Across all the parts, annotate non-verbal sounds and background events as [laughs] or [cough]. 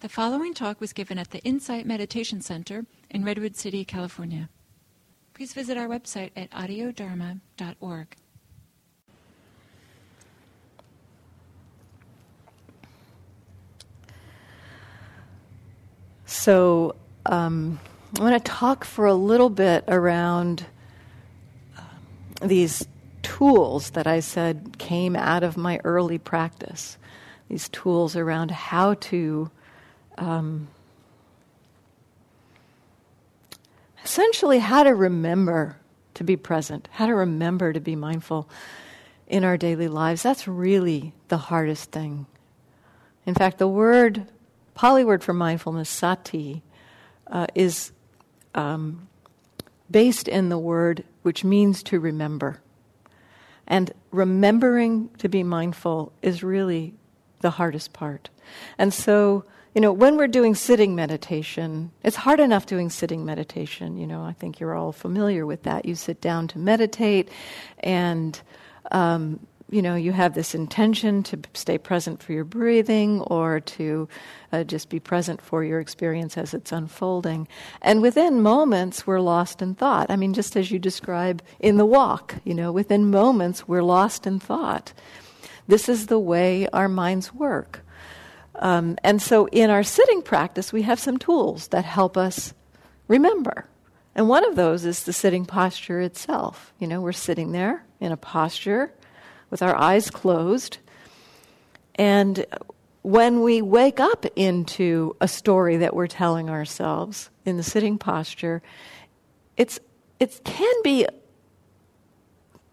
The following talk was given at the Insight Meditation Center in Redwood City, California. Please visit our website at audiodharma.org. So, um, I want to talk for a little bit around um, these tools that I said came out of my early practice. These tools around how to um, essentially how to remember to be present, how to remember to be mindful in our daily lives. That's really the hardest thing. In fact, the word, Pali word for mindfulness, sati, uh, is um, based in the word which means to remember. And remembering to be mindful is really the hardest part. And so, you know, when we're doing sitting meditation, it's hard enough doing sitting meditation. You know, I think you're all familiar with that. You sit down to meditate, and um, you know, you have this intention to stay present for your breathing or to uh, just be present for your experience as it's unfolding. And within moments, we're lost in thought. I mean, just as you describe in the walk, you know, within moments, we're lost in thought. This is the way our minds work. Um, and so in our sitting practice, we have some tools that help us remember. And one of those is the sitting posture itself. You know, we're sitting there in a posture with our eyes closed. And when we wake up into a story that we're telling ourselves in the sitting posture, it's, it can be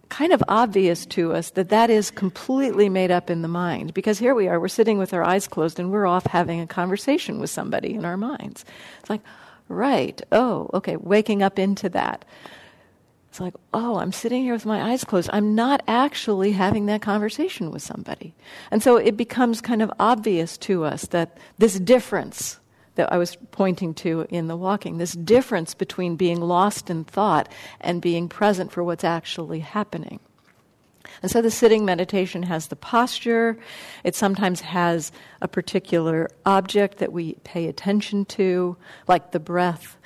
kind of obvious to us that that is completely made up in the mind. Because here we are, we're sitting with our eyes closed and we're off having a conversation with somebody in our minds. It's like, right, oh, okay, waking up into that. It's like, oh, I'm sitting here with my eyes closed. I'm not actually having that conversation with somebody. And so it becomes kind of obvious to us that this difference that I was pointing to in the walking, this difference between being lost in thought and being present for what's actually happening. And so the sitting meditation has the posture. It sometimes has a particular object that we pay attention to, like the breath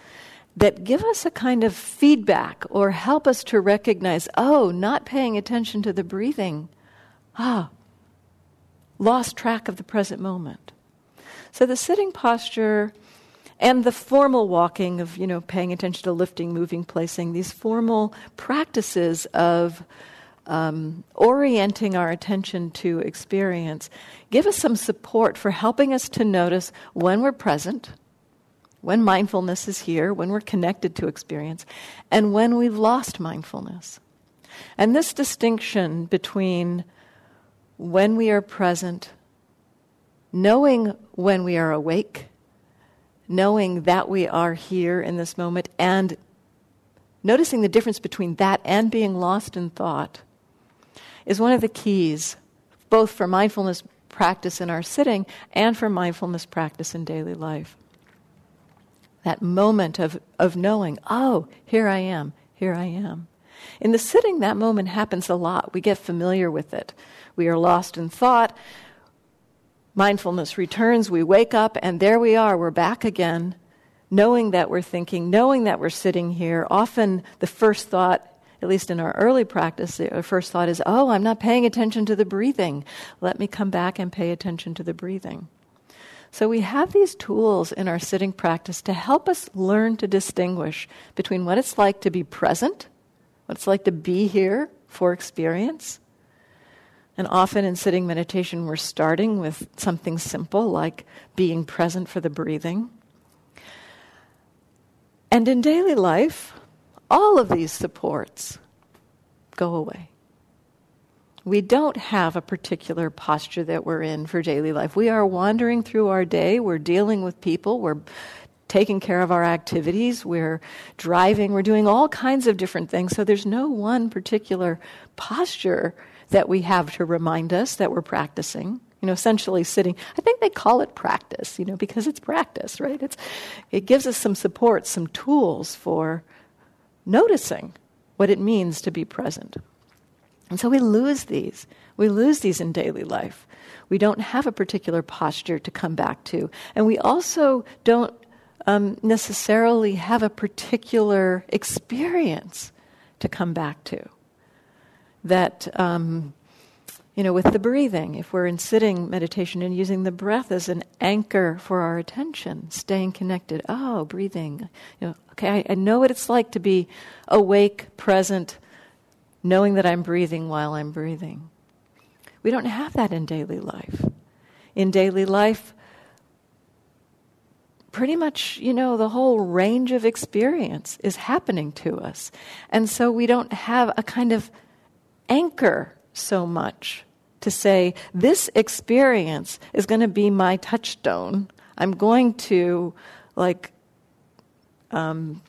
that give us a kind of feedback or help us to recognize oh, not paying attention to the breathing. Ah, lost track of the present moment. So the sitting posture and the formal walking of, you know, paying attention to lifting, moving, placing, these formal practices of um, orienting our attention to experience give us some support for helping us to notice when we're present when mindfulness is here, when we're connected to experience, and when we've lost mindfulness. And this distinction between when we are present, knowing when we are awake, knowing that we are here in this moment, and noticing the difference between that and being lost in thought is one of the keys, both for mindfulness practice in our sitting and for mindfulness practice in daily life that moment of, of knowing, oh, here I am, here I am. In the sitting, that moment happens a lot. We get familiar with it. We are lost in thought. Mindfulness returns. We wake up, and there we are. We're back again, knowing that we're thinking, knowing that we're sitting here. Often, the first thought, at least in our early practice, the first thought is, oh, I'm not paying attention to the breathing. Let me come back and pay attention to the breathing. So we have these tools in our sitting practice to help us learn to distinguish between what it's like to be present, what it's like to be here for experience. And often in sitting meditation, we're starting with something simple like being present for the breathing. And in daily life, all of these supports go away. We don't have a particular posture that we're in for daily life. We are wandering through our day, we're dealing with people, we're taking care of our activities, we're driving, we're doing all kinds of different things. So there's no one particular posture that we have to remind us that we're practicing. You know, essentially sitting. I think they call it practice, you know, because it's practice, right? It's, it gives us some support, some tools for noticing what it means to be present. And so we lose these. We lose these in daily life. We don't have a particular posture to come back to. And we also don't um, necessarily have a particular experience to come back to. That, um, you know, with the breathing, if we're in sitting meditation and using the breath as an anchor for our attention, staying connected. Oh, breathing. You know, okay, I, I know what it's like to be awake, present, knowing that I'm breathing while I'm breathing. We don't have that in daily life. In daily life, pretty much, you know, the whole range of experience is happening to us. And so we don't have a kind of anchor so much to say, this experience is going to be my touchstone. I'm going to, like, um,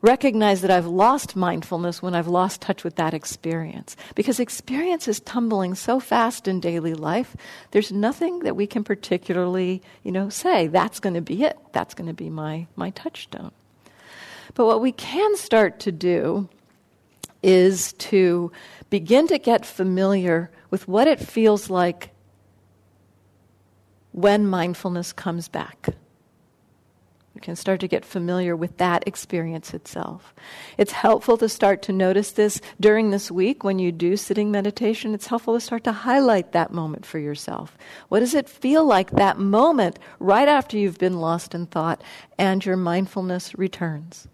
recognize that I've lost mindfulness when I've lost touch with that experience. Because experience is tumbling so fast in daily life, there's nothing that we can particularly, you know, say, that's going to be it. That's going to be my, my touchstone. But what we can start to do is to begin to get familiar with what it feels like when mindfulness comes back. You can start to get familiar with that experience itself. It's helpful to start to notice this during this week when you do sitting meditation. It's helpful to start to highlight that moment for yourself. What does it feel like that moment right after you've been lost in thought and your mindfulness returns?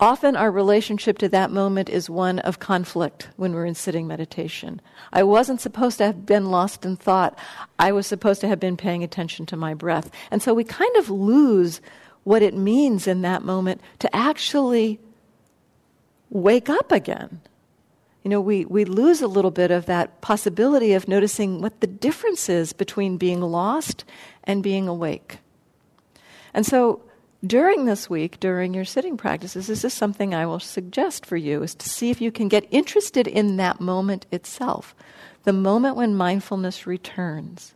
Often our relationship to that moment is one of conflict when we're in sitting meditation. I wasn't supposed to have been lost in thought. I was supposed to have been paying attention to my breath. And so we kind of lose what it means in that moment to actually wake up again. You know, we, we lose a little bit of that possibility of noticing what the difference is between being lost and being awake. And so during this week, during your sitting practices, this is something I will suggest for you is to see if you can get interested in that moment itself, the moment when mindfulness returns.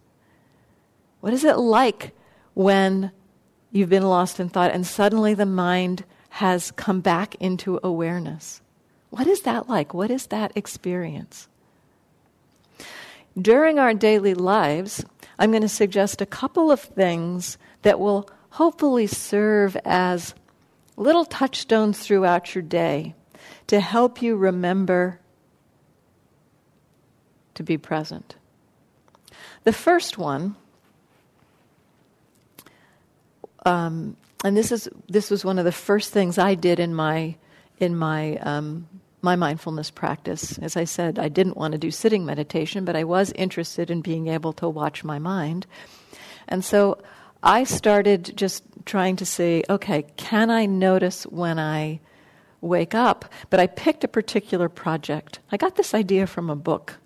What is it like when you've been lost in thought and suddenly the mind has come back into awareness? What is that like? What is that experience? During our daily lives, I'm going to suggest a couple of things that will hopefully serve as little touchstones throughout your day to help you remember to be present. The first one, um, and this is this was one of the first things I did in my in my um, my mindfulness practice. As I said, I didn't want to do sitting meditation, but I was interested in being able to watch my mind, and so I started just trying to see okay, can I notice when I wake up? But I picked a particular project. I got this idea from a book.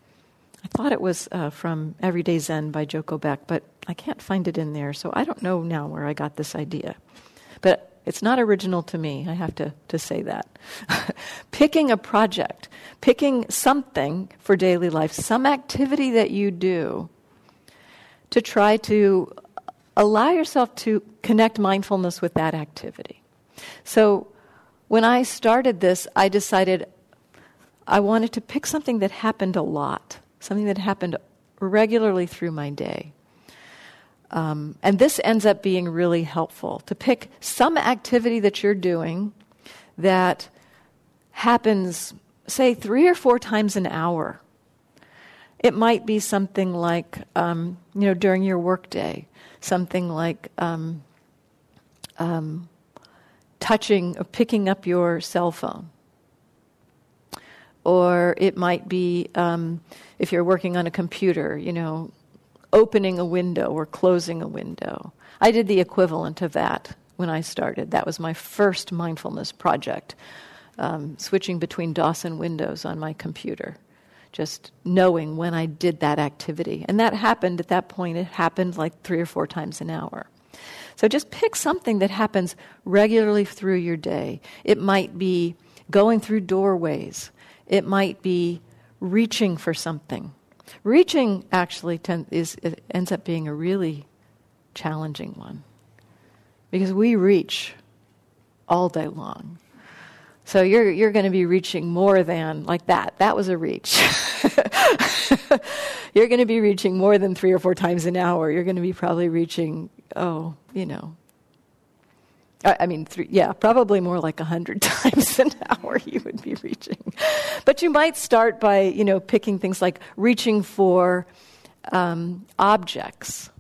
I thought it was uh, from Everyday Zen by Joko Beck, but I can't find it in there, so I don't know now where I got this idea. But it's not original to me, I have to, to say that. [laughs] picking a project, picking something for daily life, some activity that you do to try to allow yourself to connect mindfulness with that activity. So when I started this, I decided I wanted to pick something that happened a lot, something that happened regularly through my day. Um, and this ends up being really helpful to pick some activity that you're doing that happens, say, three or four times an hour. It might be something like, um, you know, during your workday something like um, um, touching or picking up your cell phone. Or it might be, um, if you're working on a computer, you know, opening a window or closing a window. I did the equivalent of that when I started. That was my first mindfulness project, um, switching between DOS and Windows on my computer just knowing when I did that activity. And that happened at that point, it happened like three or four times an hour. So just pick something that happens regularly through your day. It might be going through doorways, it might be reaching for something. Reaching actually ten, is, ends up being a really challenging one because we reach all day long. So you're, you're going to be reaching more than like that. That was a reach. [laughs] you're going to be reaching more than three or four times an hour. You're going to be probably reaching, oh, you know, I mean, three, yeah, probably more like a hundred [laughs] times an hour you would be reaching. But you might start by, you know, picking things like reaching for um, objects.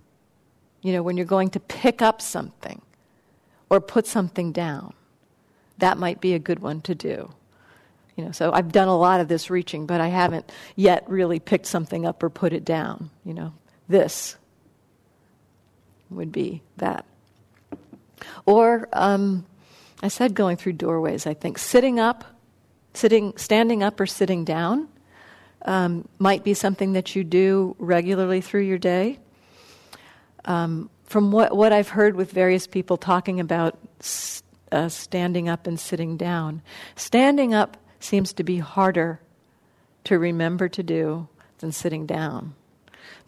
You know, when you're going to pick up something or put something down, that might be a good one to do. You know, so I've done a lot of this reaching, but I haven't yet really picked something up or put it down. You know, this would be that. Or, um, I said going through doorways, I think. Sitting up, sitting, standing up or sitting down um, might be something that you do regularly through your day. Um, from what, what I've heard with various people talking about uh, standing up and sitting down, standing up seems to be harder to remember to do than sitting down.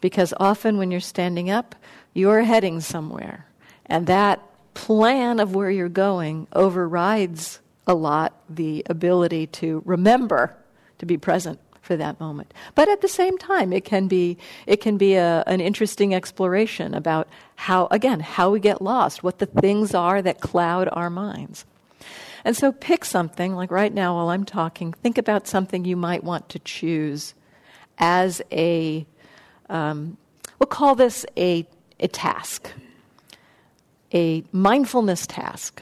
Because often when you're standing up, you're heading somewhere. And that plan of where you're going overrides a lot the ability to remember to be present for that moment. But at the same time, it can be it can be a, an interesting exploration about how again how we get lost, what the things are that cloud our minds. And so, pick something like right now while I'm talking. Think about something you might want to choose as a um, we'll call this a a task a mindfulness task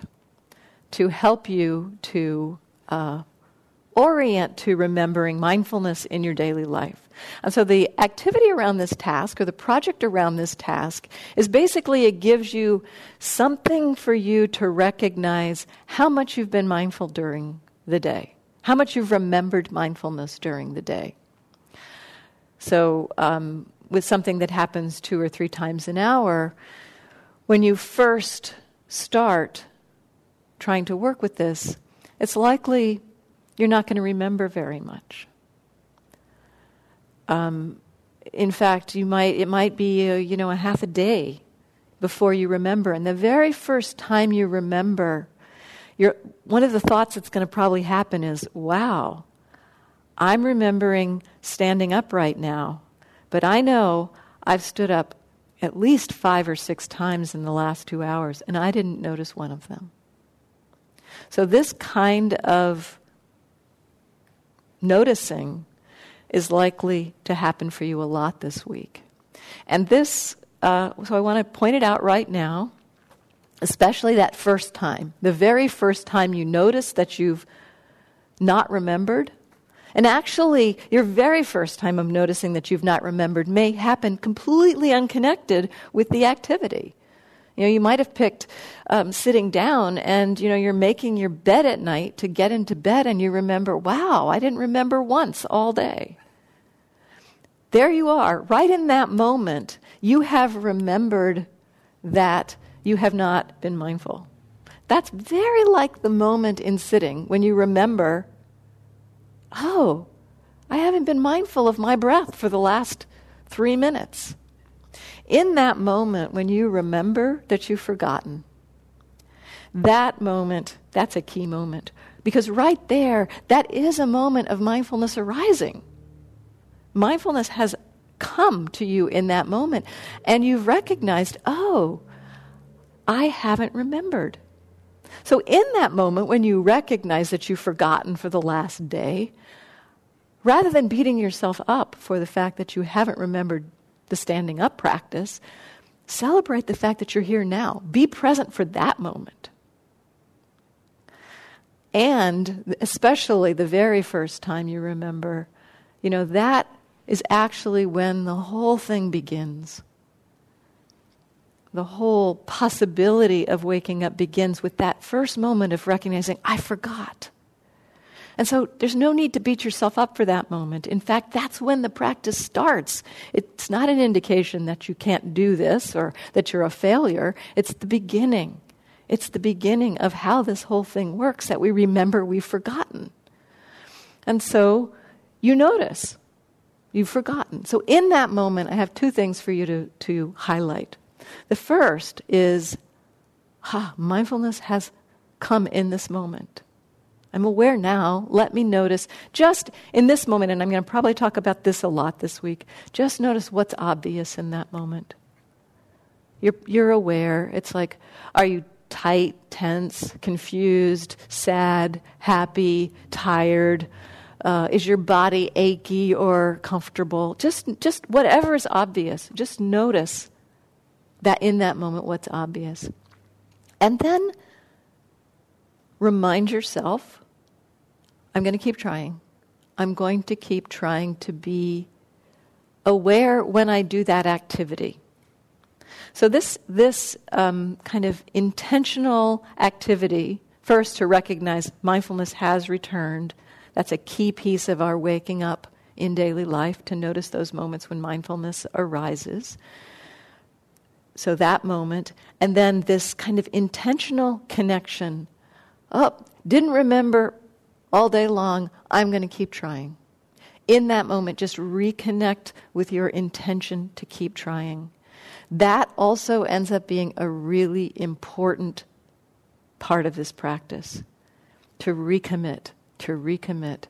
to help you to uh, orient to remembering mindfulness in your daily life. And so the activity around this task or the project around this task is basically it gives you something for you to recognize how much you've been mindful during the day, how much you've remembered mindfulness during the day. So, um, with something that happens two or three times an hour, when you first start trying to work with this, it's likely you're not going to remember very much. Um, in fact, you might it might be a, you know a half a day before you remember, and the very first time you remember, one of the thoughts that's going to probably happen is, "Wow, I'm remembering standing up right now, but I know I've stood up at least five or six times in the last two hours, and I didn't notice one of them. So, this kind of noticing is likely to happen for you a lot this week. And this, uh, so I want to point it out right now, especially that first time, the very first time you notice that you've not remembered and actually, your very first time of noticing that you've not remembered may happen completely unconnected with the activity. You know, you might have picked um, sitting down and, you know, you're making your bed at night to get into bed and you remember, wow, I didn't remember once all day. There you are, right in that moment, you have remembered that you have not been mindful. That's very like the moment in sitting when you remember oh, I haven't been mindful of my breath for the last three minutes. In that moment, when you remember that you've forgotten, that moment, that's a key moment. Because right there, that is a moment of mindfulness arising. Mindfulness has come to you in that moment, and you've recognized, oh, I haven't remembered. So, in that moment, when you recognize that you've forgotten for the last day, rather than beating yourself up for the fact that you haven't remembered the standing up practice, celebrate the fact that you're here now. Be present for that moment. And especially the very first time you remember, you know, that is actually when the whole thing begins. The whole possibility of waking up begins with that first moment of recognizing, I forgot. And so there's no need to beat yourself up for that moment. In fact, that's when the practice starts. It's not an indication that you can't do this or that you're a failure. It's the beginning. It's the beginning of how this whole thing works that we remember we've forgotten. And so you notice you've forgotten. So in that moment, I have two things for you to, to highlight. The first is, ha, mindfulness has come in this moment. I'm aware now. Let me notice just in this moment, and I'm going to probably talk about this a lot this week. Just notice what's obvious in that moment. You're, you're aware. It's like, are you tight, tense, confused, sad, happy, tired? Uh, is your body achy or comfortable? Just, just whatever is obvious. Just notice that in that moment what's obvious. And then remind yourself I'm going to keep trying. I'm going to keep trying to be aware when I do that activity. So, this, this um, kind of intentional activity, first to recognize mindfulness has returned, that's a key piece of our waking up in daily life to notice those moments when mindfulness arises. So, that moment, and then this kind of intentional connection. Oh, didn't remember all day long, I'm going to keep trying. In that moment, just reconnect with your intention to keep trying. That also ends up being a really important part of this practice to recommit, to recommit.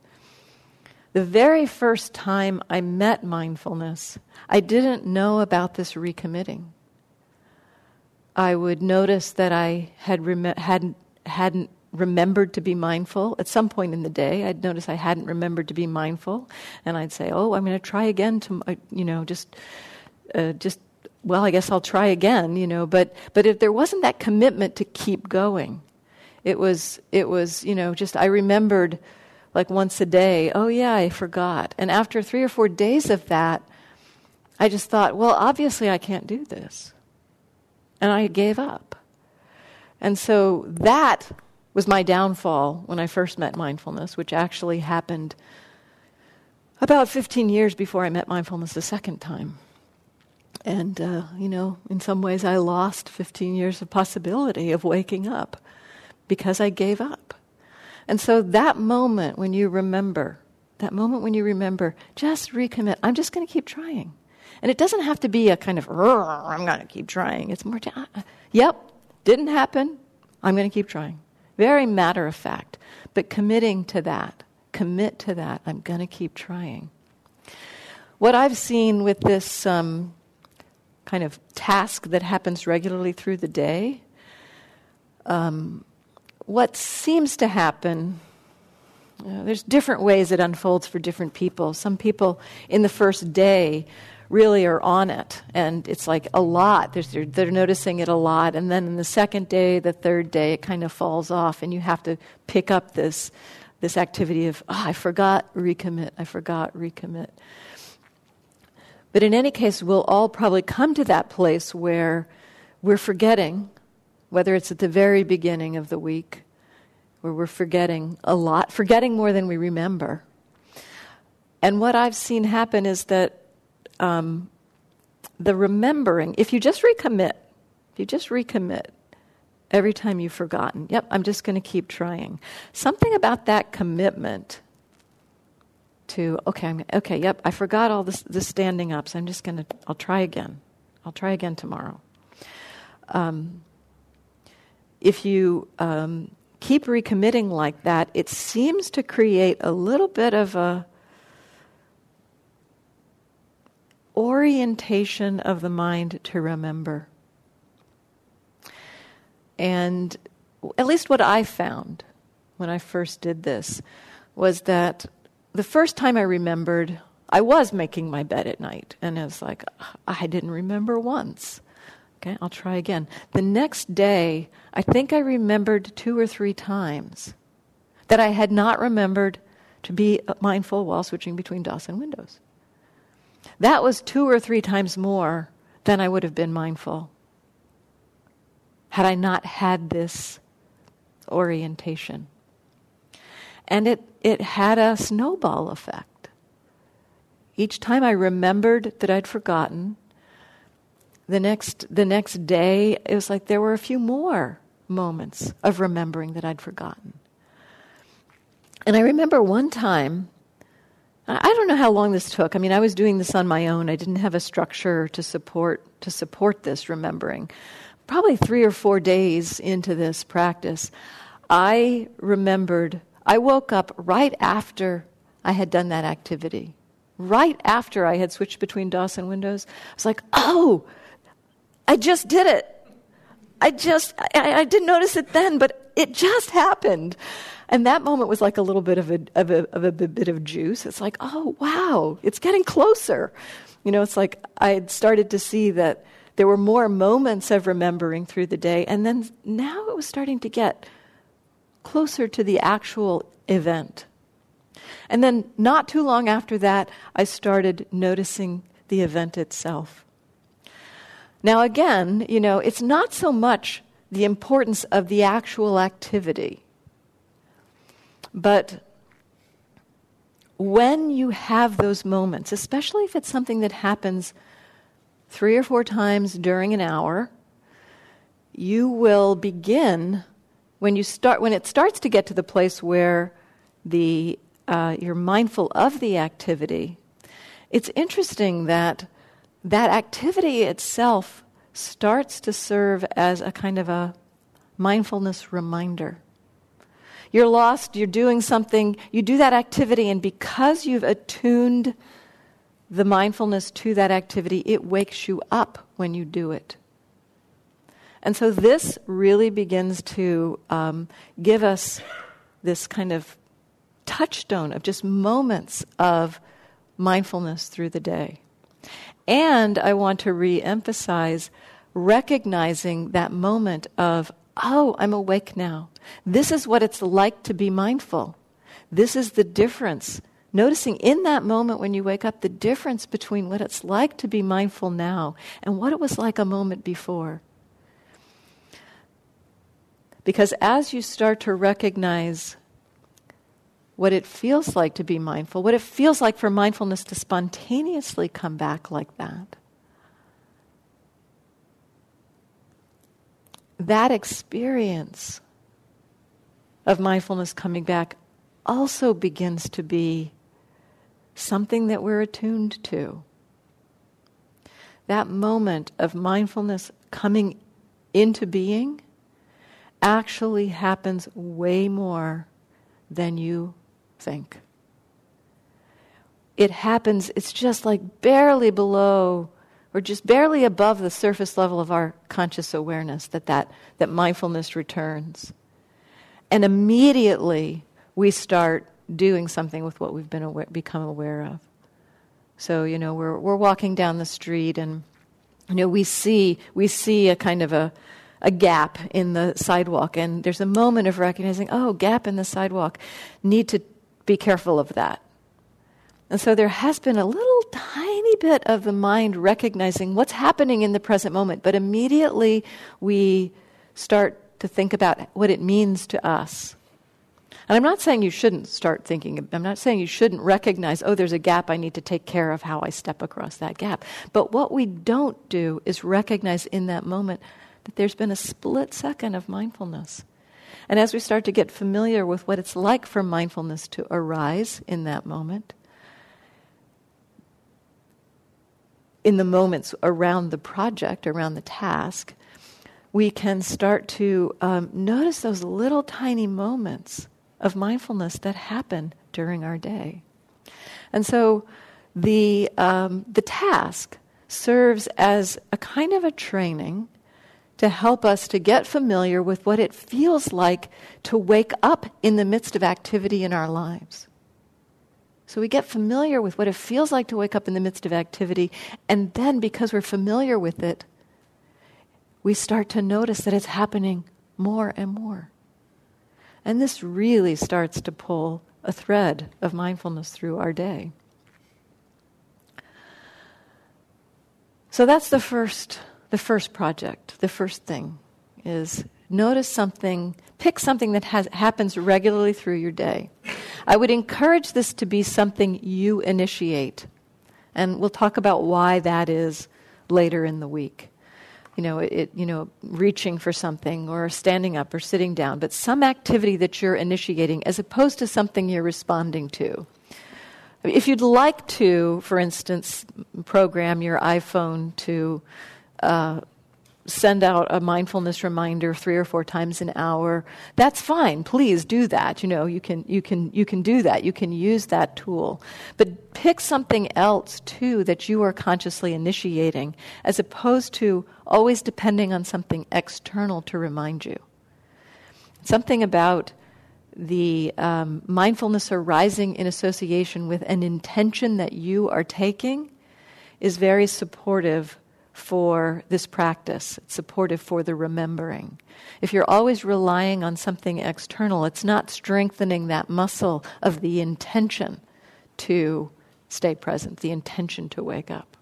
The very first time I met mindfulness, I didn't know about this recommitting. I would notice that I had rem- hadn't, hadn't remembered to be mindful. At some point in the day, I'd notice I hadn't remembered to be mindful, and I'd say, "Oh, I'm going to try again." To uh, you know, just uh, just well, I guess I'll try again. You know, but but if there wasn't that commitment to keep going, it was it was you know just I remembered like once a day. Oh yeah, I forgot. And after three or four days of that, I just thought, well, obviously I can't do this, and I gave up. And so that was my downfall when I first met mindfulness, which actually happened about 15 years before I met mindfulness the second time. And, uh, you know, in some ways I lost 15 years of possibility of waking up because I gave up. And so that moment when you remember, that moment when you remember, just recommit. I'm just going to keep trying. And it doesn't have to be a kind of, I'm going to keep trying. It's more, uh, yep, didn't happen. I'm going to keep trying. Very matter of fact, but committing to that. Commit to that. I'm going to keep trying. What I've seen with this um, kind of task that happens regularly through the day, um, what seems to happen uh, there's different ways it unfolds for different people. Some people in the first day really are on it. And it's like a lot. They're, they're, noticing it a lot. And then in the second day, the third day, it kind of falls off. And you have to pick up this, this activity of, oh, I forgot, recommit, I forgot, recommit. But in any case, we'll all probably come to that place where we're forgetting, whether it's at the very beginning of the week, where we're forgetting a lot, forgetting more than we remember. And what I've seen happen is that um, the remembering, if you just recommit, if you just recommit every time you've forgotten, yep, I'm just going to keep trying. Something about that commitment to, okay, I'm, okay, yep, I forgot all this, this standing up, so I'm just going to, I'll try again. I'll try again tomorrow. Um, if you um, keep recommitting like that, it seems to create a little bit of a orientation of the mind to remember. And at least what I found when I first did this was that the first time I remembered, I was making my bed at night, and it was like, ah, I didn't remember once. Okay, I'll try again. The next day, I think I remembered two or three times that I had not remembered to be mindful while switching between DOS and Windows. That was two or three times more than I would have been mindful had I not had this orientation. And it, it had a snowball effect. Each time I remembered that I'd forgotten, the next, the next day, it was like there were a few more moments of remembering that I'd forgotten. And I remember one time I don't know how long this took. I mean, I was doing this on my own. I didn't have a structure to support to support this remembering. Probably 3 or 4 days into this practice, I remembered I woke up right after I had done that activity. Right after I had switched between DOS and Windows, I was like, oh, I just did it. I just, I, I didn't notice it then, but it just happened. And that moment was like a little bit of a, of a, of a bit of juice. It's like, oh, wow, it's getting closer. You know, it's like I had started to see that there were more moments of remembering through the day, and then now it was starting to get closer to the actual event. And then, not too long after that, I started noticing the event itself. Now, again, you know, it's not so much the importance of the actual activity, but when you have those moments, especially if it's something that happens three or four times during an hour, you will begin when you start when it starts to get to the place where the uh, you're mindful of the activity. It's interesting that that activity itself starts to serve as a kind of a mindfulness reminder. You're lost, you're doing something, you do that activity, and because you've attuned the mindfulness to that activity, it wakes you up when you do it. And so this really begins to um, give us this kind of touchstone of just moments of mindfulness through the day. And I want to re emphasize recognizing that moment of, oh, I'm awake now. This is what it's like to be mindful. This is the difference noticing in that moment when you wake up the difference between what it's like to be mindful now and what it was like a moment before. Because as you start to recognize what it feels like to be mindful, what it feels like for mindfulness to spontaneously come back like that, that experience of mindfulness coming back also begins to be something that we're attuned to. That moment of mindfulness coming into being actually happens way more than you think. It happens, it's just like barely below or just barely above the surface level of our conscious awareness that, that, that mindfulness returns. And immediately we start doing something with what we've been aware, become aware of. So you know, we're we're walking down the street, and you know, we see we see a kind of a a gap in the sidewalk, and there's a moment of recognizing, oh, gap in the sidewalk, need to be careful of that. And so there has been a little bit of the mind recognizing what's happening in the present moment, but immediately we start to think about what it means to us and I'm not saying you shouldn't start thinking, I'm not saying you shouldn't recognize, oh, there's a gap, I need to take care of how I step across that gap. But what we don't do is recognize in that moment that there's been a split second of mindfulness. And as we start to get familiar with what it's like for mindfulness to arise in that moment, in the moments around the project, around the task, we can start to um, notice those little tiny moments of mindfulness that happen during our day. And so the, um, the task serves as a kind of a training to help us to get familiar with what it feels like to wake up in the midst of activity in our lives. So we get familiar with what it feels like to wake up in the midst of activity, and then because we're familiar with it, we start to notice that it's happening more and more. And this really starts to pull a thread of mindfulness through our day. So that's the first the first project, the first thing is notice something, pick something that has, happens regularly through your day. I would encourage this to be something you initiate. And we'll talk about why that is later in the week you know, it, you know, reaching for something or standing up or sitting down, but some activity that you're initiating as opposed to something you're responding to. If you'd like to, for instance, program your iPhone to uh, send out a mindfulness reminder three or four times an hour that's fine. Please do that. You know you can you can you can do that. You can use that tool. But pick something else too that you are consciously initiating as opposed to always depending on something external to remind you. Something about the um, mindfulness arising in association with an intention that you are taking is very supportive for this practice. It's supportive for the remembering. If you're always relying on something external, it's not strengthening that muscle of the intention to stay present, the intention to wake up.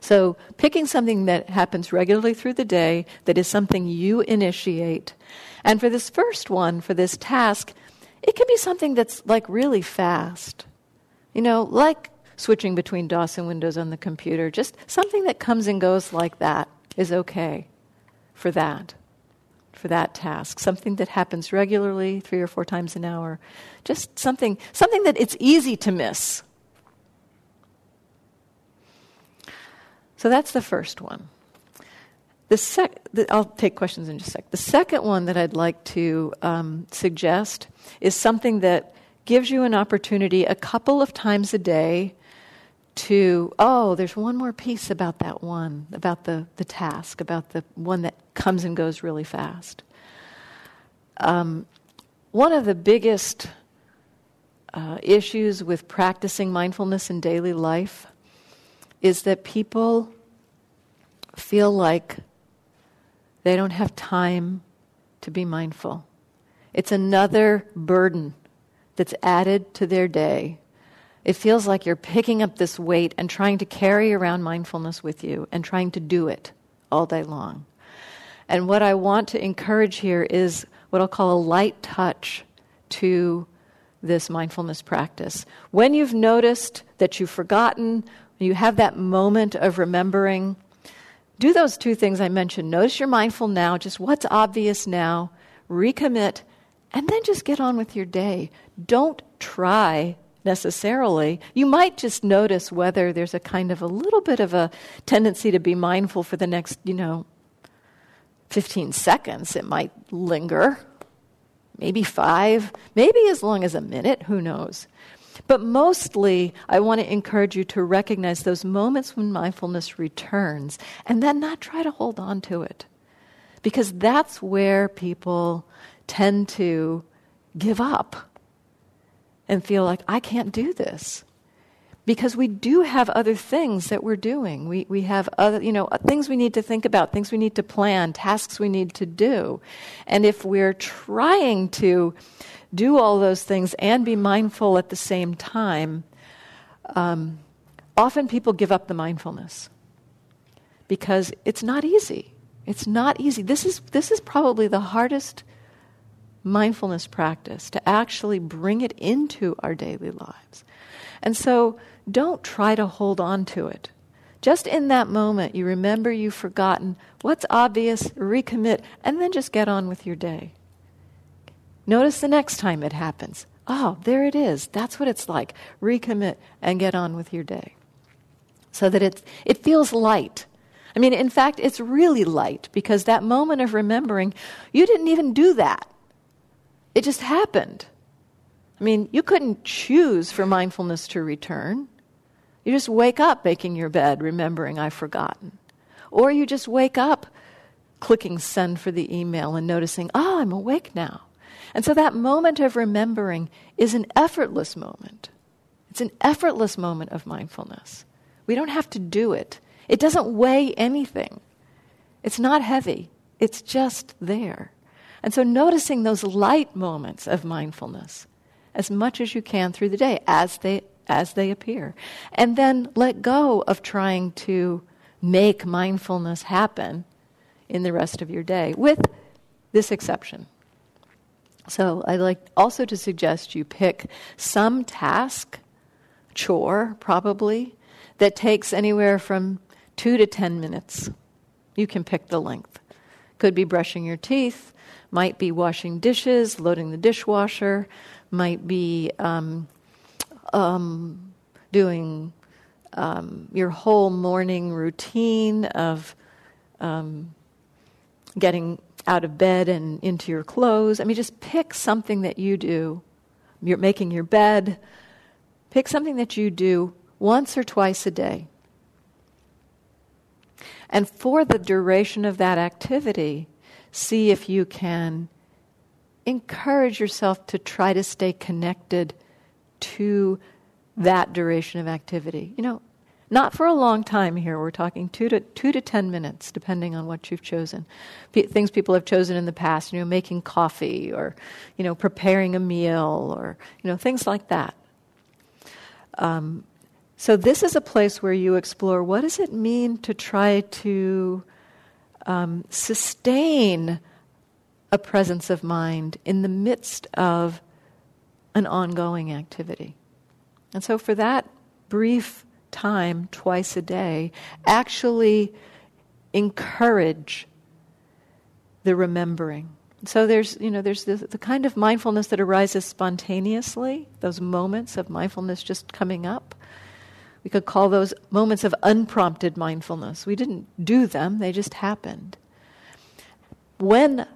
So, picking something that happens regularly through the day, that is something you initiate. And for this first one, for this task, it can be something that's like really fast. You know, like switching between DOS and Windows on the computer. Just something that comes and goes like that is okay for that, for that task. Something that happens regularly, three or four times an hour. Just something, something that it's easy to miss. So that's the first one. The sec- the, I'll take questions in just a sec. The second one that I'd like to um, suggest is something that gives you an opportunity a couple of times a day to, oh, there's one more piece about that one, about the, the task, about the one that comes and goes really fast. Um, one of the biggest uh, issues with practicing mindfulness in daily life is that people feel like they don't have time to be mindful. It's another burden that's added to their day it feels like you're picking up this weight and trying to carry around mindfulness with you and trying to do it all day long. And what I want to encourage here is what I'll call a light touch to this mindfulness practice. When you've noticed that you've forgotten, you have that moment of remembering, do those two things I mentioned. Notice you're mindful now, just what's obvious now, recommit, and then just get on with your day. Don't try necessarily. You might just notice whether there's a kind of a little bit of a tendency to be mindful for the next, you know, 15 seconds. It might linger, maybe five, maybe as long as a minute, who knows. But mostly, I want to encourage you to recognize those moments when mindfulness returns and then not try to hold on to it. Because that's where people tend to give up and feel like, I can't do this. Because we do have other things that we're doing. We, we have other, you know, things we need to think about, things we need to plan, tasks we need to do. And if we're trying to do all those things and be mindful at the same time, um, often people give up the mindfulness because it's not easy. It's not easy. This is, this is probably the hardest mindfulness practice to actually bring it into our daily lives. And so don't try to hold on to it. Just in that moment, you remember you've forgotten what's obvious, recommit, and then just get on with your day. Notice the next time it happens. Oh, there it is. That's what it's like. Recommit and get on with your day. So that it's, it feels light. I mean, in fact, it's really light because that moment of remembering, you didn't even do that. It just happened. I mean, you couldn't choose for mindfulness to return. You just wake up making your bed, remembering I've forgotten. Or you just wake up clicking send for the email and noticing, oh, I'm awake now. And so that moment of remembering is an effortless moment. It's an effortless moment of mindfulness. We don't have to do it, it doesn't weigh anything. It's not heavy, it's just there. And so noticing those light moments of mindfulness as much as you can through the day as they as they appear. And then let go of trying to make mindfulness happen in the rest of your day with this exception. So I'd like also to suggest you pick some task, chore probably, that takes anywhere from two to ten minutes. You can pick the length. Could be brushing your teeth, might be washing dishes, loading the dishwasher, might be um, um, doing um, your whole morning routine of um, getting out of bed and into your clothes. I mean, just pick something that you do. You're making your bed. Pick something that you do once or twice a day. And for the duration of that activity, see if you can encourage yourself to try to stay connected to that duration of activity. You know, not for a long time here. We're talking two to two to ten minutes, depending on what you've chosen. P- things people have chosen in the past, you know, making coffee or, you know, preparing a meal or, you know, things like that. Um, so this is a place where you explore what does it mean to try to um, sustain a presence of mind in the midst of an ongoing activity. And so for that brief time, twice a day, actually encourage the remembering. So there's, you know, there's the, the kind of mindfulness that arises spontaneously, those moments of mindfulness just coming up. We could call those moments of unprompted mindfulness. We didn't do them, they just happened. When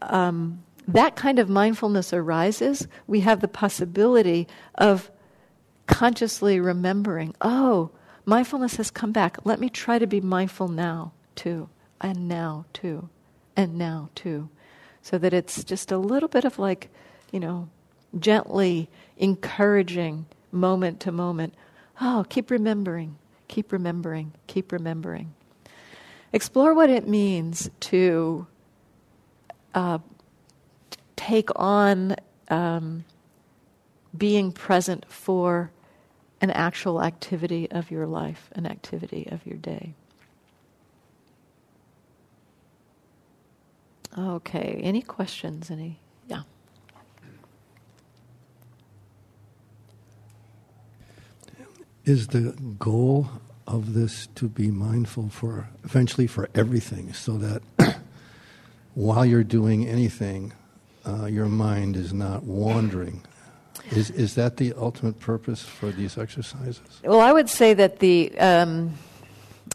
um, that kind of mindfulness arises, we have the possibility of consciously remembering, oh, mindfulness has come back. Let me try to be mindful now, too, and now, too, and now, too. So that it's just a little bit of like, you know, gently encouraging moment to moment. Oh, keep remembering, keep remembering, keep remembering. Explore what it means to uh, take on um, being present for an actual activity of your life, an activity of your day. Okay, any questions? Any? Yeah. Is the goal of this to be mindful for eventually for everything so that [clears throat] while you're doing anything, uh, your mind is not wandering is, is that the ultimate purpose for these exercises? Well, I would say that the, um,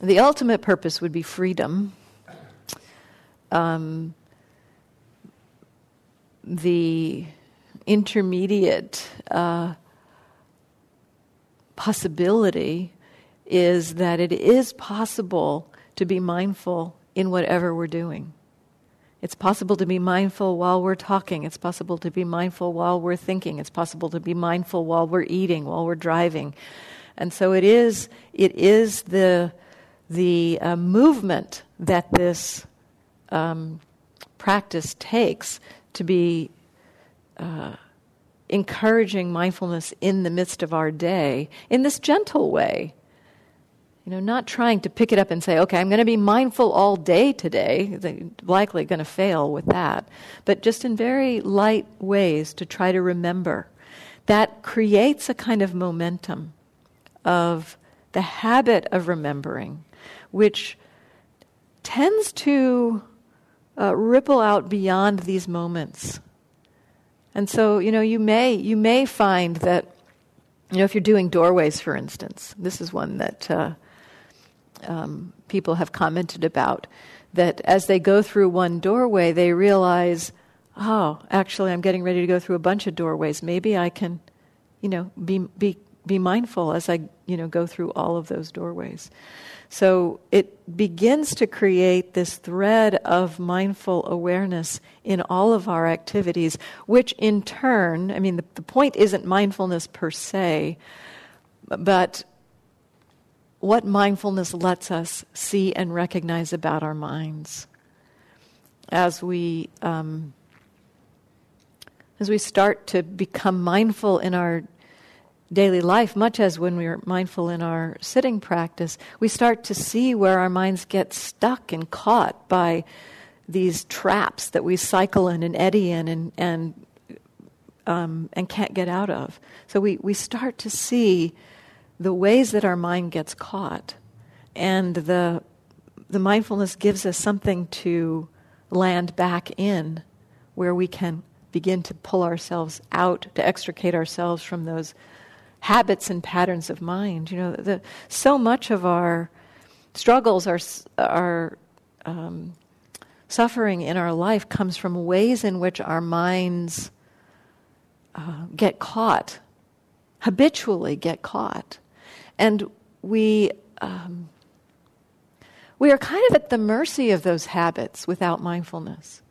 the ultimate purpose would be freedom. Um, the intermediate uh, possibility is that it is possible to be mindful in whatever we're doing. It's possible to be mindful while we're talking. It's possible to be mindful while we're thinking. It's possible to be mindful while we're eating, while we're driving. And so it is, it is the, the uh, movement that this um, practice takes to be uh, encouraging mindfulness in the midst of our day in this gentle way you know, not trying to pick it up and say, okay, I'm going to be mindful all day today. They're likely going to fail with that. But just in very light ways to try to remember. That creates a kind of momentum of the habit of remembering, which tends to uh, ripple out beyond these moments. And so, you know, you may, you may find that, you know, if you're doing doorways, for instance, this is one that. Uh, um, people have commented about that as they go through one doorway, they realize, oh, actually, I'm getting ready to go through a bunch of doorways. Maybe I can, you know, be be be mindful as I, you know, go through all of those doorways. So it begins to create this thread of mindful awareness in all of our activities, which in turn, I mean, the, the point isn't mindfulness per se, but what mindfulness lets us see and recognize about our minds. As we um, as we start to become mindful in our daily life, much as when we're mindful in our sitting practice, we start to see where our minds get stuck and caught by these traps that we cycle in and eddy in and and um, and can't get out of. So we, we start to see the ways that our mind gets caught. And the, the mindfulness gives us something to land back in where we can begin to pull ourselves out, to extricate ourselves from those habits and patterns of mind. You know, the, so much of our struggles our, are um, suffering in our life comes from ways in which our minds uh, get caught, habitually get caught. And we, um, we are kind of at the mercy of those habits without mindfulness.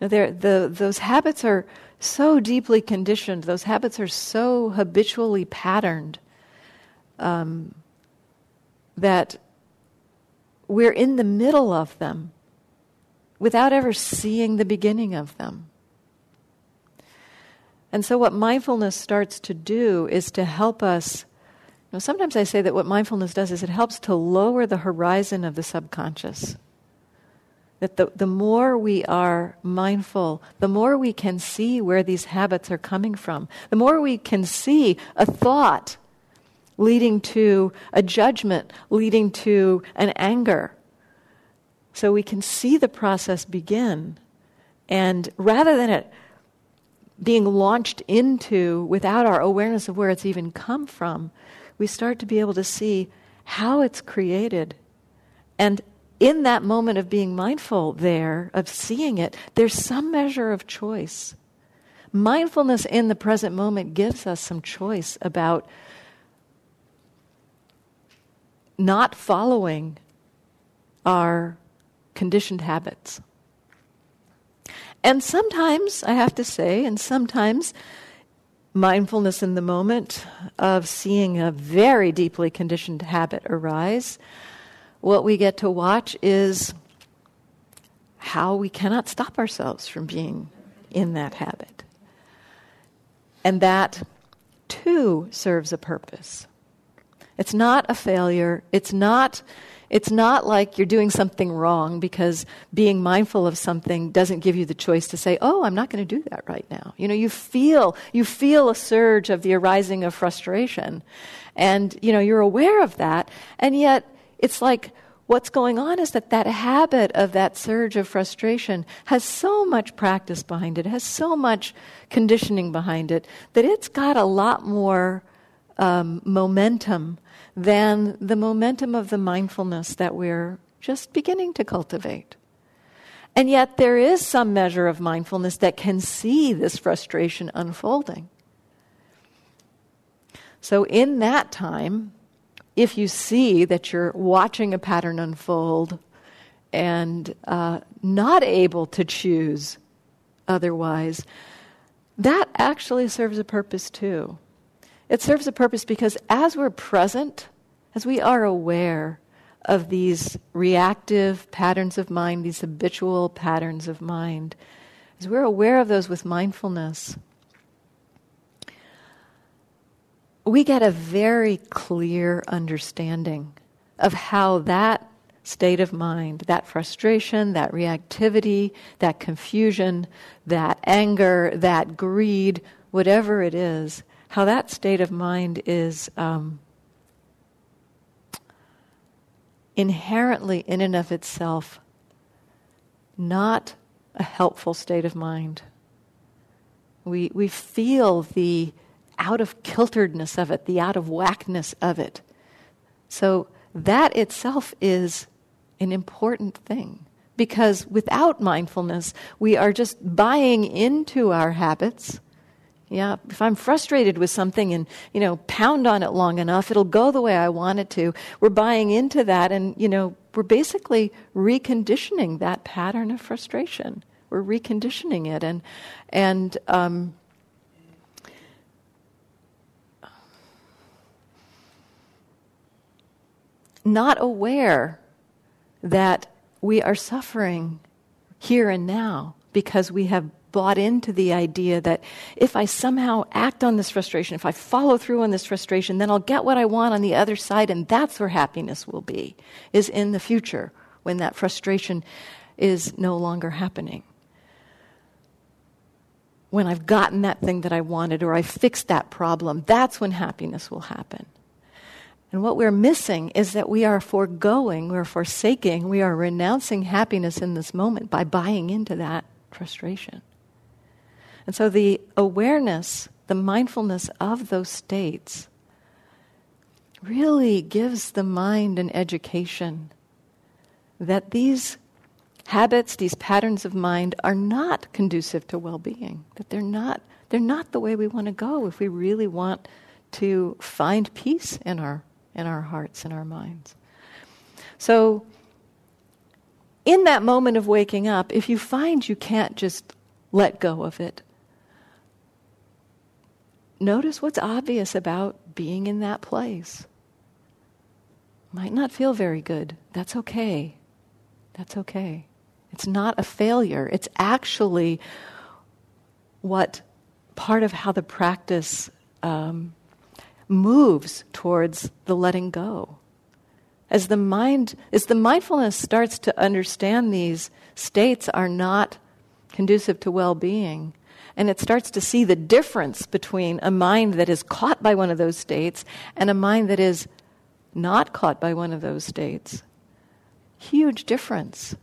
Now, the, those habits are so deeply conditioned, those habits are so habitually patterned um, that we're in the middle of them without ever seeing the beginning of them. And so, what mindfulness starts to do is to help us. You know, sometimes I say that what mindfulness does is it helps to lower the horizon of the subconscious. That the, the more we are mindful, the more we can see where these habits are coming from. The more we can see a thought leading to a judgment, leading to an anger. So we can see the process begin. And rather than it being launched into without our awareness of where it's even come from, we start to be able to see how it's created and in that moment of being mindful there, of seeing it, there's some measure of choice. Mindfulness in the present moment gives us some choice about not following our conditioned habits. And sometimes, I have to say, and sometimes mindfulness in the moment of seeing a very deeply conditioned habit arise what we get to watch is how we cannot stop ourselves from being in that habit. And that too serves a purpose. It's not a failure. It's not it's not like you're doing something wrong because being mindful of something doesn't give you the choice to say, "Oh, I'm not going to do that right now." You know, you feel you feel a surge of the arising of frustration. And, you know, you're aware of that, and yet it's like what's going on is that that habit of that surge of frustration has so much practice behind it, has so much conditioning behind it, that it's got a lot more um, momentum than the momentum of the mindfulness that we're just beginning to cultivate. And yet, there is some measure of mindfulness that can see this frustration unfolding. So, in that time, if you see that you're watching a pattern unfold and uh, not able to choose otherwise, that actually serves a purpose too. It serves a purpose because as we're present, as we are aware of these reactive patterns of mind, these habitual patterns of mind, as we're aware of those with mindfulness, we get a very clear understanding of how that state of mind, that frustration, that reactivity, that confusion, that anger, that greed, whatever it is, how that state of mind is um, inherently, in and of itself, not a helpful state of mind. We, we feel the out of kilteredness of it, the out of whackness of it. So that itself is an important thing because without mindfulness, we are just buying into our habits. Yeah, if I'm frustrated with something and, you know, pound on it long enough, it'll go the way I want it to. We're buying into that and, you know, we're basically reconditioning that pattern of frustration. We're reconditioning it and, and, um, not aware that we are suffering here and now because we have bought into the idea that if I somehow act on this frustration, if I follow through on this frustration, then I'll get what I want on the other side, and that's where happiness will be, is in the future when that frustration is no longer happening. When I've gotten that thing that I wanted or I fixed that problem, that's when happiness will happen. And what we're missing is that we are foregoing, we're forsaking, we are renouncing happiness in this moment by buying into that frustration. And so the awareness, the mindfulness of those states really gives the mind an education that these habits, these patterns of mind are not conducive to well-being. That they're not they're not the way we want to go if we really want to find peace in our in our hearts and our minds. So in that moment of waking up, if you find you can't just let go of it, notice what's obvious about being in that place. Might not feel very good. That's okay. That's okay. It's not a failure. It's actually what part of how the practice um, moves towards the letting go. As the mind, as the mindfulness starts to understand these states are not conducive to well-being, and it starts to see the difference between a mind that is caught by one of those states and a mind that is not caught by one of those states. Huge difference.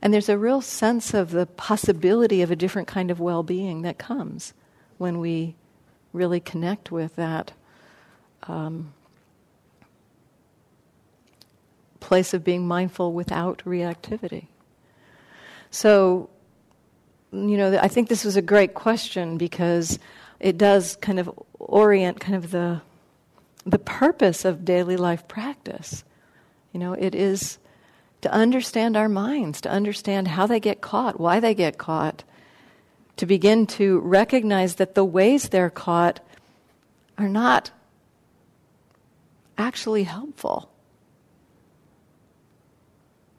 And there's a real sense of the possibility of a different kind of well being that comes when we really connect with that um, place of being mindful without reactivity. So, you know, I think this was a great question because it does kind of orient kind of the the purpose of daily life practice. You know, it is to understand our minds, to understand how they get caught, why they get caught, to begin to recognize that the ways they're caught are not actually helpful.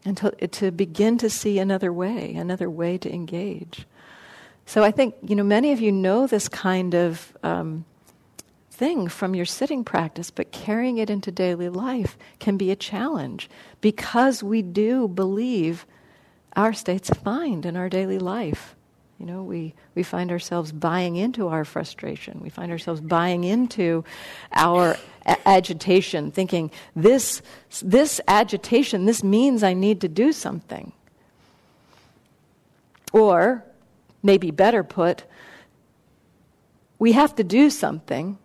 And to, to begin to see another way, another way to engage. So I think, you know, many of you know this kind of um, thing from your sitting practice, but carrying it into daily life can be a challenge because we do believe our states of mind in our daily life. You know, we, we find ourselves buying into our frustration. We find ourselves buying into our a- agitation, thinking, this, this agitation, this means I need to do something. Or, maybe better put, we have to do something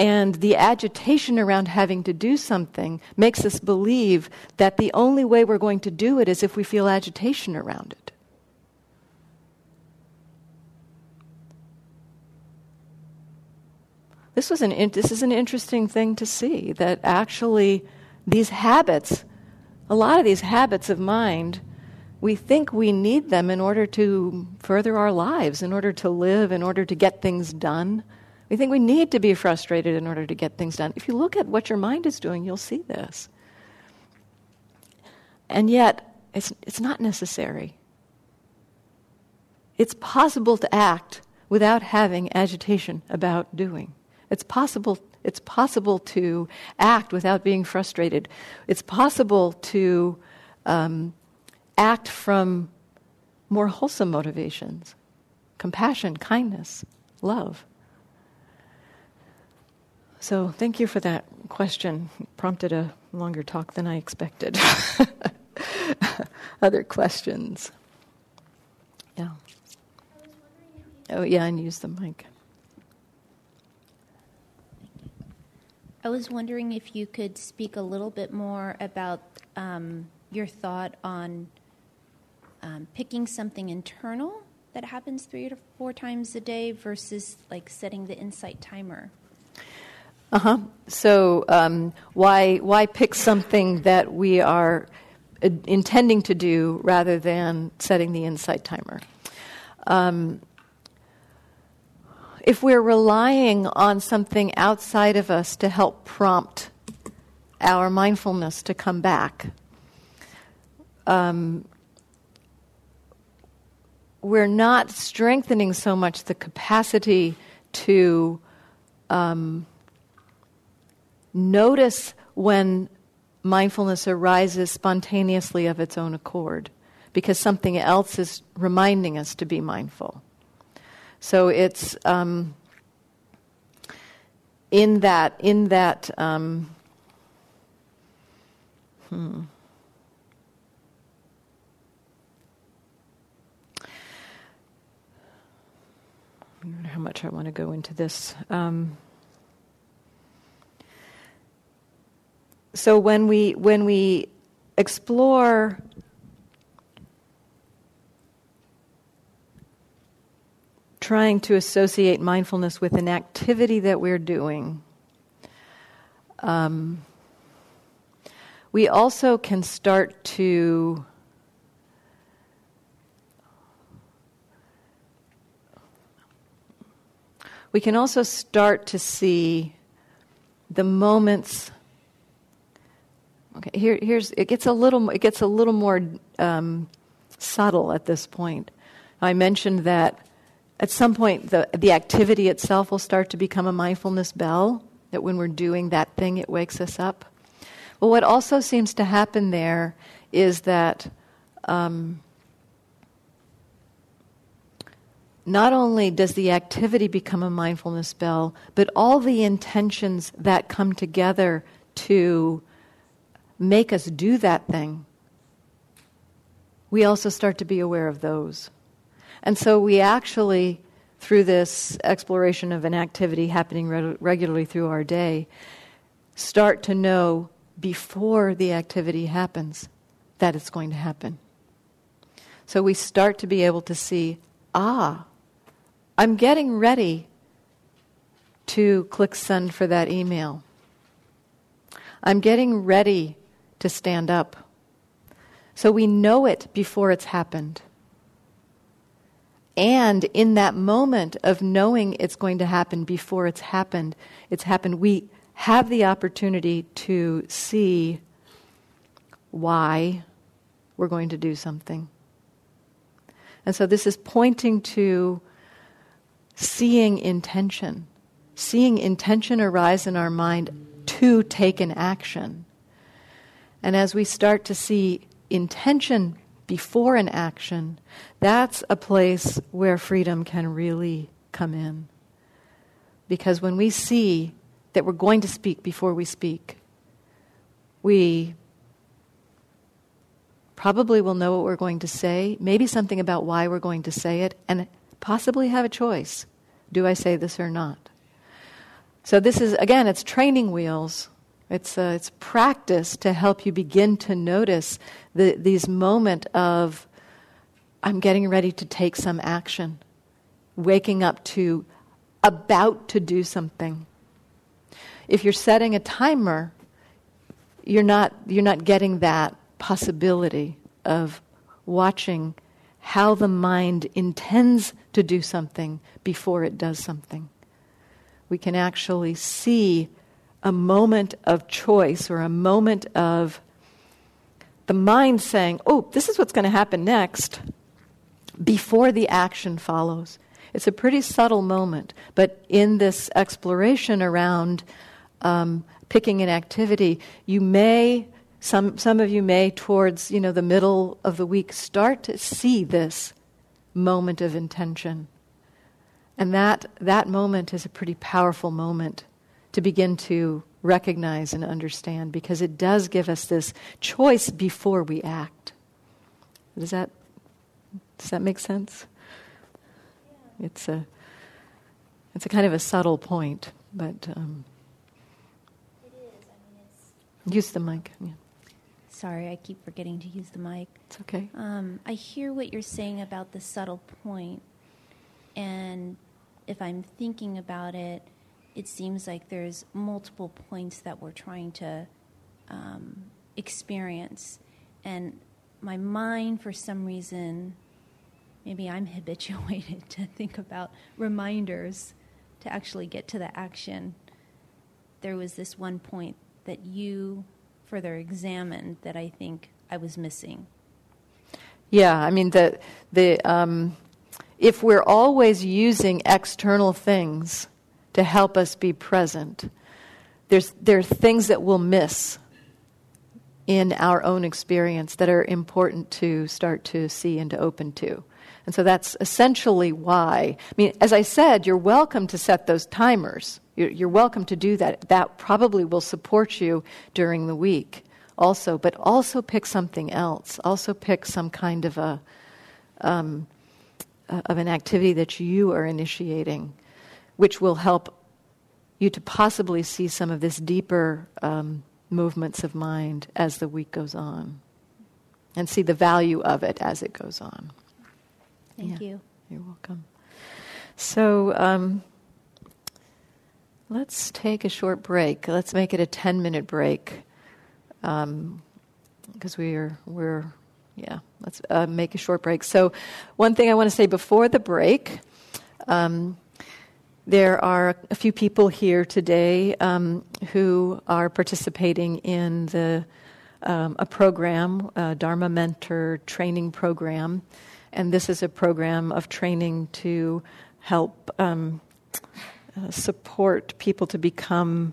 and the agitation around having to do something makes us believe that the only way we're going to do it is if we feel agitation around it. This, was an, this is an interesting thing to see that actually these habits, a lot of these habits of mind, we think we need them in order to further our lives, in order to live, in order to get things done. We think we need to be frustrated in order to get things done. If you look at what your mind is doing, you'll see this. And yet, it's, it's not necessary. It's possible to act without having agitation about doing. It's possible, it's possible to act without being frustrated. It's possible to um, act from more wholesome motivations compassion, kindness, love. So, thank you for that question. It prompted a longer talk than I expected. [laughs] Other questions? Yeah. Oh, yeah, and use the mic. I was wondering if you could speak a little bit more about um, your thought on um, picking something internal that happens three to four times a day versus like setting the insight timer. Uh huh. So um, why why pick something that we are uh, intending to do rather than setting the insight timer? Um, if we're relying on something outside of us to help prompt our mindfulness to come back, um, we're not strengthening so much the capacity to um, notice when mindfulness arises spontaneously of its own accord because something else is reminding us to be mindful. So it's um, in that in that um, hmm. I don't know how much I want to go into this. Um, so when we when we explore trying to associate mindfulness with an activity that we're doing. Um, we also can start to we can also start to see the moments okay here, here's it gets a little it gets a little more um, subtle at this point i mentioned that at some point the, the activity itself will start to become a mindfulness bell that when we're doing that thing it wakes us up well what also seems to happen there is that um, not only does the activity become a mindfulness bell, but all the intentions that come together to make us do that thing, we also start to be aware of those. And so we actually, through this exploration of an activity happening re- regularly through our day, start to know before the activity happens that it's going to happen. So we start to be able to see, ah, I'm getting ready to click send for that email. I'm getting ready to stand up. So we know it before it's happened. And in that moment of knowing it's going to happen before it's happened, it's happened, we have the opportunity to see why we're going to do something. And so this is pointing to seeing intention, seeing intention arise in our mind to take an action. And as we start to see intention before an action, that's a place where freedom can really come in. Because when we see that we're going to speak before we speak, we probably will know what we're going to say, maybe something about why we're going to say it, and possibly have a choice. Do I say this or not? So, this is, again, it's training wheels. It's, uh, it's practice to help you begin to notice the, these moment of, I'm getting ready to take some action, waking up to about to do something. If you're setting a timer, you're not, you're not getting that possibility of watching how the mind intends to do something before it does something. We can actually see a moment of choice or a moment of the mind saying, oh, this is what's going to happen next, before the action follows. It's a pretty subtle moment, but in this exploration around um, picking an activity, you may some, some of you may, towards you know, the middle of the week, start to see this moment of intention. And that, that moment is a pretty powerful moment to begin to recognize and understand because it does give us this choice before we act. Does that, does that make sense? It's a, it's a kind of a subtle point, but. Um. I mean, use the mic. Yeah. Sorry, I keep forgetting to use the mic. It's okay. Um, I hear what you're saying about the subtle point, and if I'm thinking about it, it seems like there's multiple points that we're trying to um, experience, and my mind, for some reason, maybe I'm [laughs] habituated to think about reminders to actually get to the action. There was this one point that you further examined that I think I was missing. Yeah, I mean the the um, if we're always using external things to help us be present, there's there are things that we'll miss in our own experience that are important to start to see and to open to. And so that's essentially why. I mean, as I said, you're welcome to set those timers. You're, you're welcome to do that. That probably will support you during the week also, but also pick something else. Also pick some kind of a um, uh, of an activity that you are initiating, which will help you to possibly see some of this deeper um, movements of mind as the week goes on, and see the value of it as it goes on. Thank yeah. you. You're welcome. So um, let's take a short break. Let's make it a 10 minute break because um, we're, we're, yeah, let's uh, make a short break. So, one thing I want to say before the break um, there are a few people here today um, who are participating in the um, a program, a Dharma Mentor training program, and this is a program of training to help um, uh, support people to become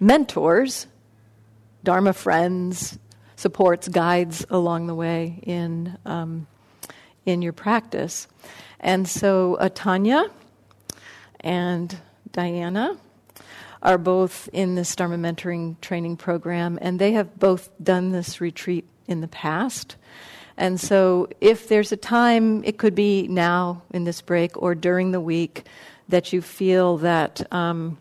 mentors, Dharma friends, supports, guides along the way in um, in your practice. And so, uh, Tanya and Diana are both in this Dharma mentoring training program, and they have both done this retreat in the past. And so, if there's a time, it could be now in this break or during the week, that you feel that um,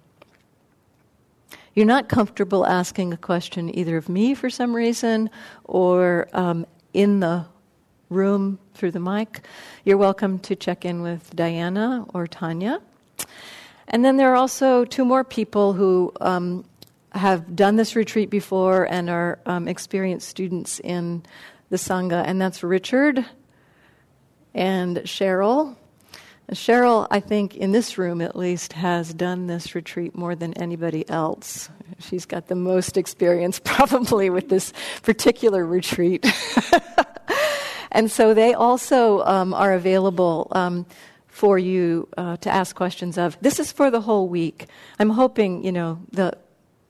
you're not comfortable asking a question either of me for some reason or um, in the room through the mic, you're welcome to check in with Diana or Tanya. And then there are also two more people who um, have done this retreat before and are um, experienced students in the Sangha, and that's Richard and Cheryl. Cheryl, I think, in this room at least, has done this retreat more than anybody else. She's got the most experience, [laughs] probably, with this particular retreat. [laughs] and so they also um, are available um, for you uh, to ask questions of. This is for the whole week. I'm hoping, you know, the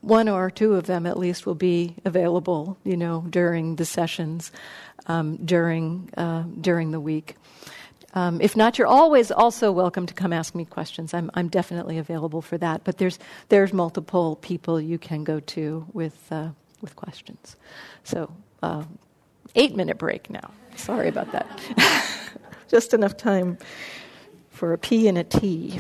one or two of them at least will be available, you know, during the sessions, um, during uh, during the week. Um, if not, you're always also welcome to come ask me questions. I'm, I'm definitely available for that. But there's there's multiple people you can go to with uh, with questions. So uh, eight minute break now. Sorry about that. [laughs] Just enough time for a P and a T.